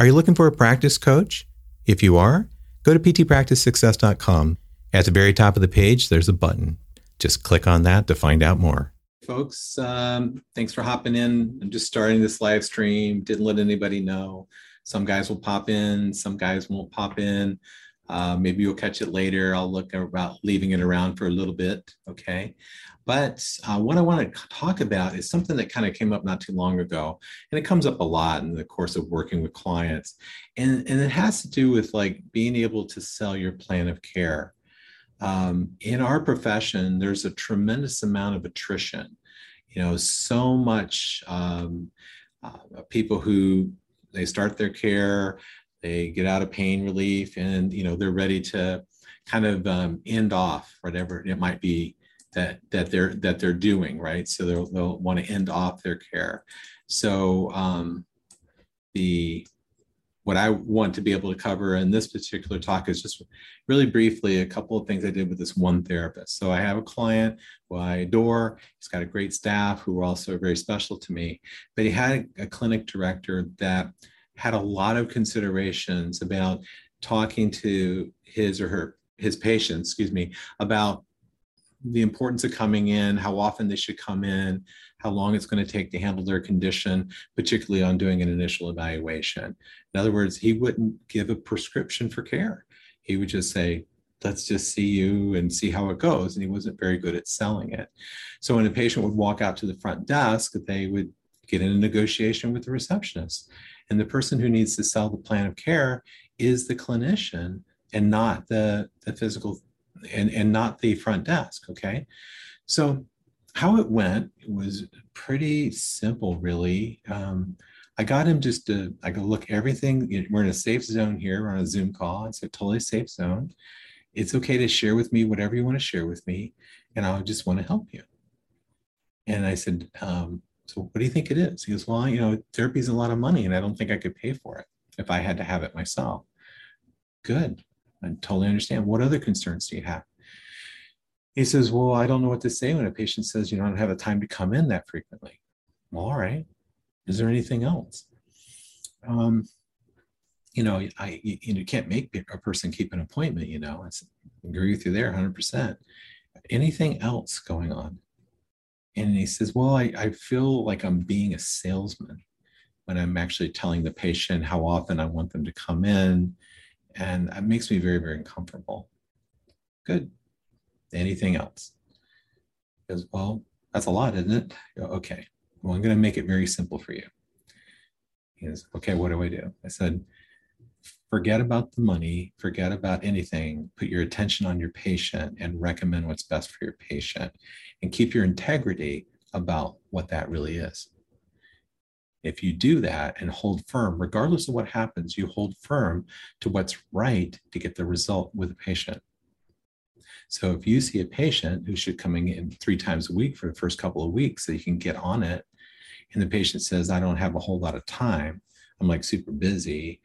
Are you looking for a practice coach? If you are, go to ptpracticesuccess.com. At the very top of the page, there's a button. Just click on that to find out more. Folks, um, thanks for hopping in. I'm just starting this live stream. Didn't let anybody know. Some guys will pop in, some guys won't pop in. Uh, maybe you'll catch it later. I'll look about leaving it around for a little bit. Okay. But uh, what I want to talk about is something that kind of came up not too long ago. And it comes up a lot in the course of working with clients. And, and it has to do with like being able to sell your plan of care. Um, in our profession, there's a tremendous amount of attrition. You know, so much um, uh, people who they start their care, they get out of pain relief and you know they're ready to kind of um, end off whatever it might be that that they're that they're doing right so they'll, they'll want to end off their care so um, the what I want to be able to cover in this particular talk is just really briefly a couple of things I did with this one therapist. So I have a client who I adore. He's got a great staff who are also very special to me, but he had a clinic director that had a lot of considerations about talking to his or her his patients, excuse me, about the importance of coming in, how often they should come in, how long it's going to take to handle their condition, particularly on doing an initial evaluation. In other words, he wouldn't give a prescription for care. He would just say, let's just see you and see how it goes. And he wasn't very good at selling it. So when a patient would walk out to the front desk, they would get in a negotiation with the receptionist. And the person who needs to sell the plan of care is the clinician and not the, the physical and, and not the front desk. Okay. So how it went was pretty simple, really. Um, I got him just to, I go, look, everything, we're in a safe zone here. We're on a Zoom call. It's a totally safe zone. It's okay to share with me whatever you want to share with me. And I just want to help you. And I said, um, so what do you think it is? He goes, well, you know, therapy is a lot of money and I don't think I could pay for it if I had to have it myself. Good. I totally understand. What other concerns do you have? He says, well, I don't know what to say when a patient says, you don't have the time to come in that frequently. Well, all right. Is there anything else? Um, you know, I you, you can't make a person keep an appointment. You know, I agree with you there, hundred percent. Anything else going on? And he says, Well, I, I feel like I'm being a salesman when I'm actually telling the patient how often I want them to come in. And it makes me very, very uncomfortable. Good. Anything else? Goes, Well, that's a lot, isn't it? Go, okay. Well, I'm going to make it very simple for you. He goes, Okay, what do I do? I said, forget about the money, forget about anything, put your attention on your patient and recommend what's best for your patient and keep your integrity about what that really is. If you do that and hold firm, regardless of what happens, you hold firm to what's right to get the result with a patient. So if you see a patient who should coming in three times a week for the first couple of weeks so you can get on it, and the patient says, I don't have a whole lot of time, I'm like super busy,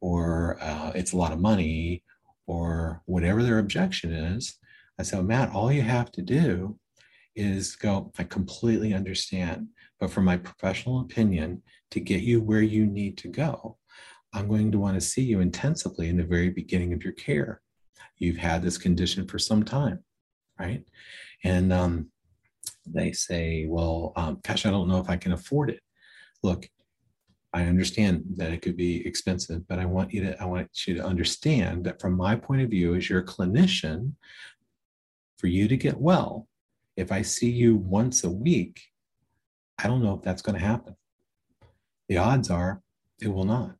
or uh, it's a lot of money or whatever their objection is. I said, Matt, all you have to do is go, I completely understand. But for my professional opinion, to get you where you need to go, I'm going to want to see you intensively in the very beginning of your care. You've had this condition for some time, right? And um, they say, well, um, gosh, I don't know if I can afford it. Look, I understand that it could be expensive, but I want you to I want you to understand that from my point of view as your clinician, for you to get well, if I see you once a week, I don't know if that's going to happen. The odds are it will not.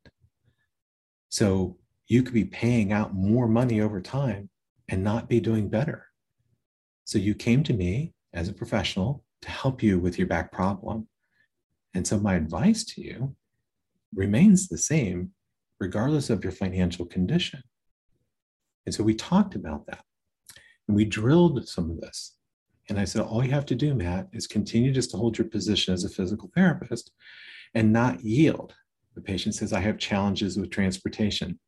So you could be paying out more money over time and not be doing better. So you came to me as a professional to help you with your back problem. And so my advice to you remains the same regardless of your financial condition. And so we talked about that and we drilled some of this. And I said, all you have to do, Matt, is continue just to hold your position as a physical therapist and not yield. The patient says, I have challenges with transportation.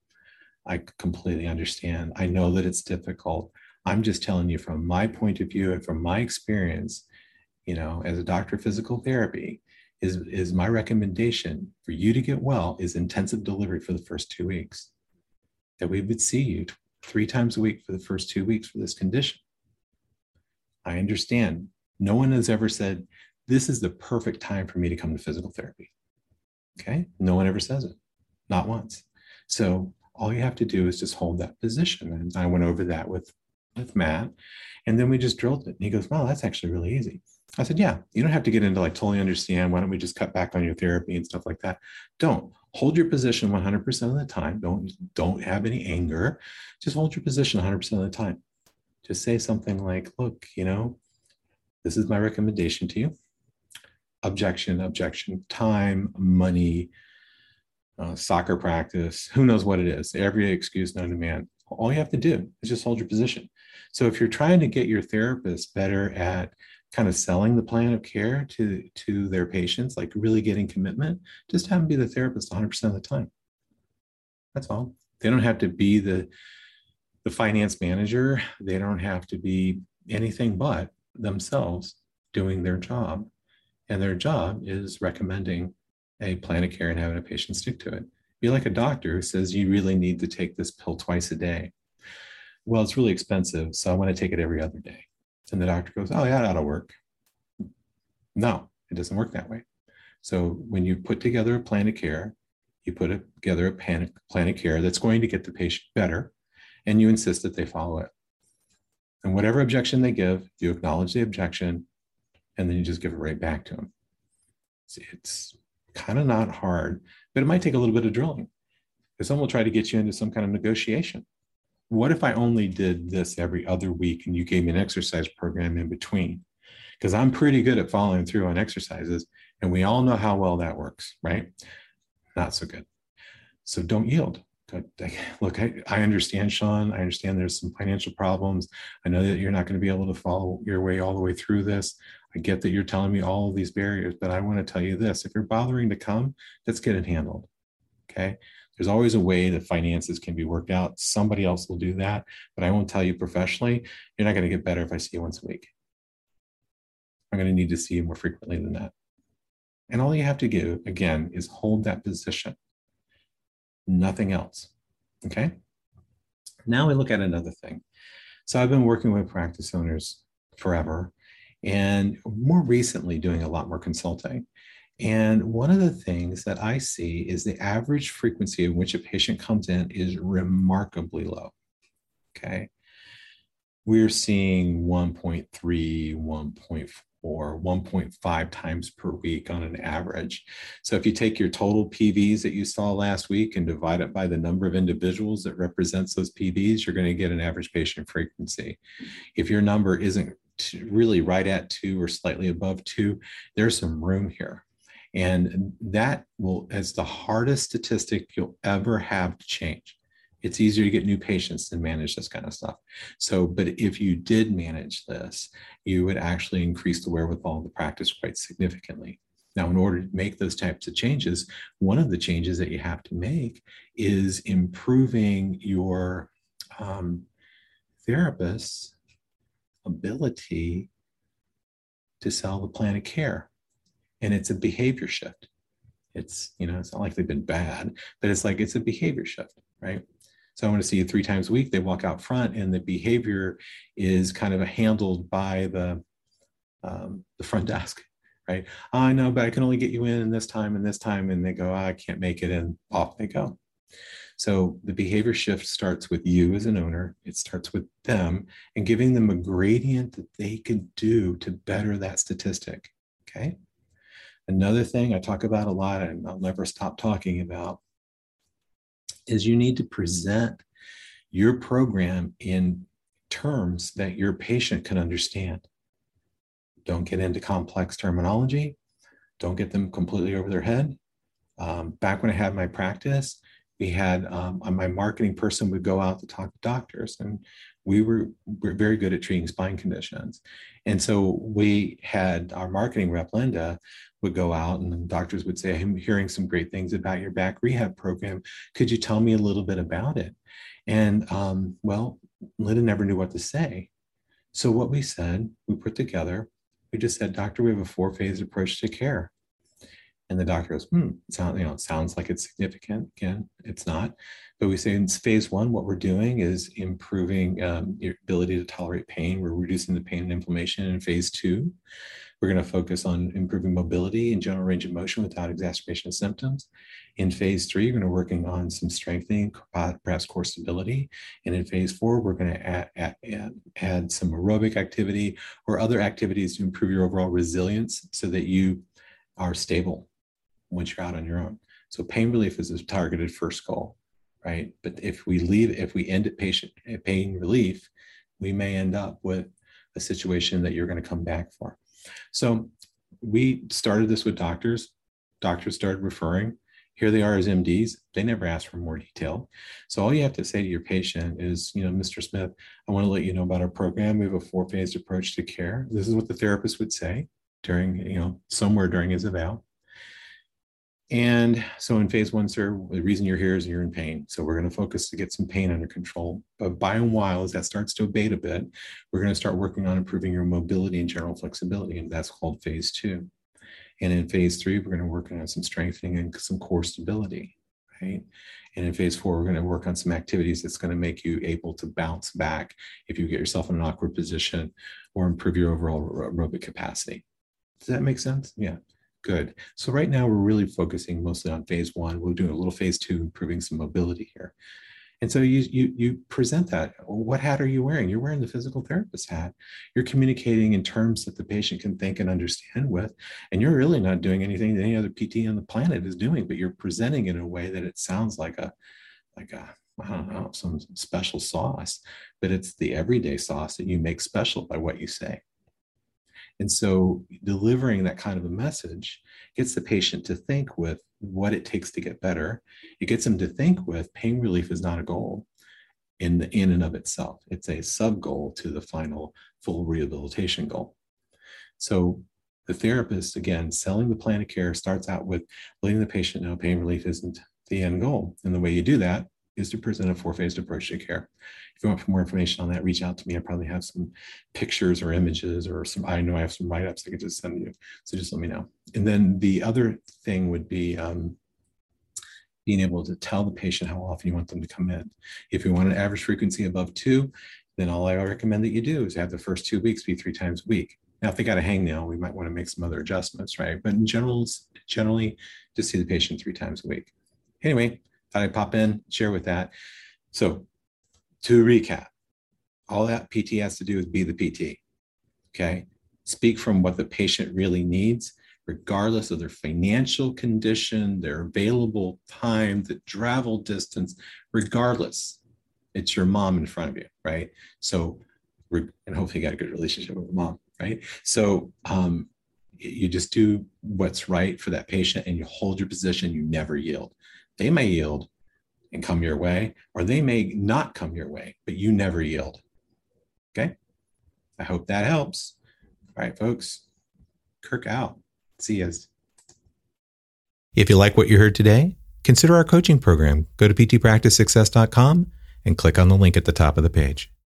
I completely understand. I know that it's difficult. I'm just telling you from my point of view and from my experience, you know, as a doctor of physical therapy, is, is my recommendation for you to get well is intensive delivery for the first two weeks. That we would see you three times a week for the first two weeks for this condition. I understand. No one has ever said, this is the perfect time for me to come to physical therapy. Okay. No one ever says it, not once. So all you have to do is just hold that position. And I went over that with, with Matt. And then we just drilled it. And he goes, Wow, that's actually really easy. I said, Yeah, you don't have to get into like totally understand. Why don't we just cut back on your therapy and stuff like that? Don't hold your position 100% of the time. Don't don't have any anger. Just hold your position 100% of the time. Just say something like, "Look, you know, this is my recommendation to you. Objection, objection, time, money, uh, soccer practice, who knows what it is. Every excuse known to man. All you have to do is just hold your position. So if you're trying to get your therapist better at kind of selling the plan of care to to their patients like really getting commitment just have them be the therapist 100% of the time that's all they don't have to be the the finance manager they don't have to be anything but themselves doing their job and their job is recommending a plan of care and having a patient stick to it be like a doctor who says you really need to take this pill twice a day well it's really expensive so i want to take it every other day and the doctor goes, Oh, yeah, that'll work. No, it doesn't work that way. So when you put together a plan of care, you put together a plan, plan of care that's going to get the patient better, and you insist that they follow it. And whatever objection they give, you acknowledge the objection, and then you just give it right back to them. See, it's kind of not hard, but it might take a little bit of drilling. Because someone will try to get you into some kind of negotiation what if I only did this every other week and you gave me an exercise program in between? Because I'm pretty good at following through on exercises, and we all know how well that works, right? Not so good. So don't yield. Look, I, I understand, Sean. I understand there's some financial problems. I know that you're not going to be able to follow your way all the way through this. I get that you're telling me all of these barriers, but I want to tell you this if you're bothering to come, let's get it handled. Okay there's always a way that finances can be worked out. Somebody else will do that, but I won't tell you professionally, you're not going to get better if I see you once a week. I'm going to need to see you more frequently than that. And all you have to do, again, is hold that position. Nothing else. Okay? Now we look at another thing. So I've been working with practice owners forever and more recently doing a lot more consulting. And one of the things that I see is the average frequency in which a patient comes in is remarkably low. Okay. We're seeing 1.3, 1.4, 1.5 times per week on an average. So if you take your total PVs that you saw last week and divide it by the number of individuals that represents those PVs, you're going to get an average patient frequency. If your number isn't really right at two or slightly above two, there's some room here. And that will, as the hardest statistic you'll ever have to change. It's easier to get new patients than manage this kind of stuff. So, but if you did manage this, you would actually increase the wherewithal of the practice quite significantly. Now, in order to make those types of changes, one of the changes that you have to make is improving your um, therapist's ability to sell the plan of care and it's a behavior shift it's you know it's not like they've been bad but it's like it's a behavior shift right so i want to see you three times a week. They walk out front and the behavior is kind of handled by the um, the front desk right? Oh, i know but i can only get you in this time and this time and they go oh, i can't make it and off they go. So the behavior shift starts with you as an owner. It starts with them and giving them a gradient that they can do to better that statistic okay? Another thing I talk about a lot and I'll never stop talking about is you need to present your program in terms that your patient can understand. Don't get into complex terminology. Don't get them completely over their head. Um, back when I had my practice, we had um, my marketing person would go out to talk to doctors, and we were, were very good at treating spine conditions. And so we had our marketing rep, Linda, would go out and doctors would say, I'm hearing some great things about your back rehab program. Could you tell me a little bit about it? And um, well, Linda never knew what to say. So what we said, we put together, we just said, Doctor, we have a four phase approach to care. And the doctor goes, hmm, sound, you know, it sounds like it's significant. Again, it's not. But we say in phase one, what we're doing is improving um, your ability to tolerate pain. We're reducing the pain and inflammation. In phase two, we're going to focus on improving mobility and general range of motion without exacerbation of symptoms. In phase three, we're going to working on some strengthening, perhaps core stability. And in phase four, we're going to add, add, add some aerobic activity or other activities to improve your overall resilience so that you are stable once you're out on your own. So pain relief is a targeted first goal, right? But if we leave, if we end at patient at pain relief, we may end up with a situation that you're going to come back for. So we started this with doctors. Doctors started referring. Here they are as MDs. They never ask for more detail. So all you have to say to your patient is, you know, Mr. Smith, I want to let you know about our program. We have a four-phased approach to care. This is what the therapist would say during, you know, somewhere during his eval. And so in phase one, sir, the reason you're here is you're in pain. So we're going to focus to get some pain under control. But by and while, as that starts to abate a bit, we're going to start working on improving your mobility and general flexibility. And that's called phase two. And in phase three, we're going to work on some strengthening and some core stability, right? And in phase four, we're going to work on some activities that's going to make you able to bounce back if you get yourself in an awkward position or improve your overall aerobic capacity. Does that make sense? Yeah. Good. So right now we're really focusing mostly on phase one. We're doing a little phase two, improving some mobility here. And so you you you present that. What hat are you wearing? You're wearing the physical therapist hat. You're communicating in terms that the patient can think and understand with, and you're really not doing anything that any other PT on the planet is doing, but you're presenting in a way that it sounds like a like a I don't know some special sauce, but it's the everyday sauce that you make special by what you say. And so delivering that kind of a message gets the patient to think with what it takes to get better. It gets them to think with pain relief is not a goal in the in and of itself. It's a sub goal to the final full rehabilitation goal. So the therapist, again, selling the plan of care starts out with letting the patient know pain relief isn't the end goal. And the way you do that is to present a four-phased approach to care. If you want more information on that, reach out to me. I probably have some pictures or images or some, I know I have some write-ups I could just send you. So just let me know. And then the other thing would be um, being able to tell the patient how often you want them to come in. If you want an average frequency above two, then all I recommend that you do is have the first two weeks be three times a week. Now, if they got a hangnail, we might want to make some other adjustments, right? But in general, generally, just see the patient three times a week. Anyway, thought I'd pop in, share with that. So to recap, all that PT has to do is be the PT. Okay. Speak from what the patient really needs, regardless of their financial condition, their available time, the travel distance, regardless. It's your mom in front of you, right? So, and hopefully you got a good relationship with mom, right? So, um, you just do what's right for that patient and you hold your position, you never yield. They may yield and come your way, or they may not come your way, but you never yield. Okay. I hope that helps. All right, folks. Kirk out. See you. If you like what you heard today, consider our coaching program. Go to ptpracticesuccess.com and click on the link at the top of the page.